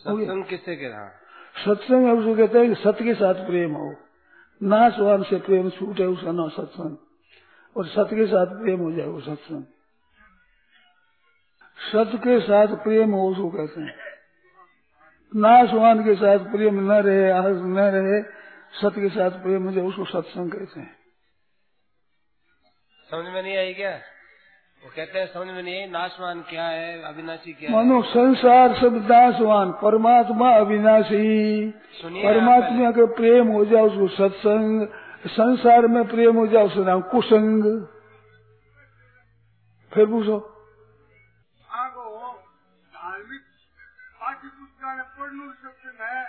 सत्संग किससे कह रहा सत्संग है उसको कहते हैं कि सत्य के साथ प्रेम हो। नाशवान से प्रेम छूटे उसका नाम सत्संग। और सत्य के साथ प्रेम हो जाए वो सत्संग। सत्य के साथ प्रेम हो उसको कहते हैं। नाशवान के साथ प्रेम न रहे आज न रहे सत्य के साथ प्रेम हो जाए उसको सत्संग कहते हैं। समझ में नहीं आई क्या? वो कहते हैं समझ में नहीं नाशवान क्या है अविनाशी क्या मानो संसार सब नाशवान परमात्मा अविनाशी। परमात्मा के प्रेम हो जाओ उसको सत्संग संसार में प्रेम हो जाओ उसका नाम कुसंग। फिर पूछो। धार्मिक पाठ्य पुस्तक सत्संग है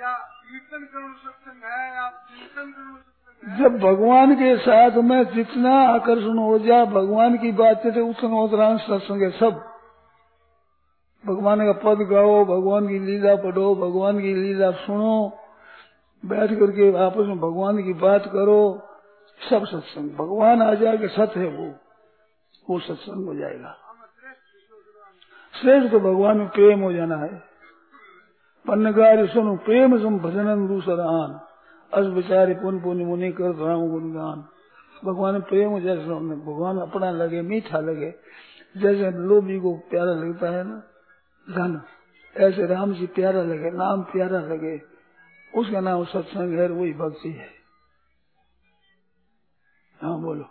या कीर्तन करो सत्संग है या चिंतन करो जब भगवान के साथ में जितना आकर्षण हो जाए भगवान की बात से उतना उतना सत्संग सब। भगवान का पद गाओ, भगवान की लीला पढ़ो, भगवान की लीला सुनो, बैठ करके आपस में भगवान की बात करो, सब सत्संग। भगवान आ जाए कि सत्य है वो वो सत्संग हो जाएगा। श्रेष्ठ तो भगवान में प्रेम हो जाना है। पन्नकार सुनो, प्रेम सम भजनन दूसरान अस बेचारे पुन पुन मुनि कर राम गुणगान। भगवान प्रेम जैसे भगवान अपना लगे, मीठा लगे। जैसे लोभी को प्यारा लगता है ना, धन। ऐसे राम जी प्यारा लगे, नाम प्यारा लगे। उसका नाम सत्संग है, वही भक्ति है। हाँ बोलो।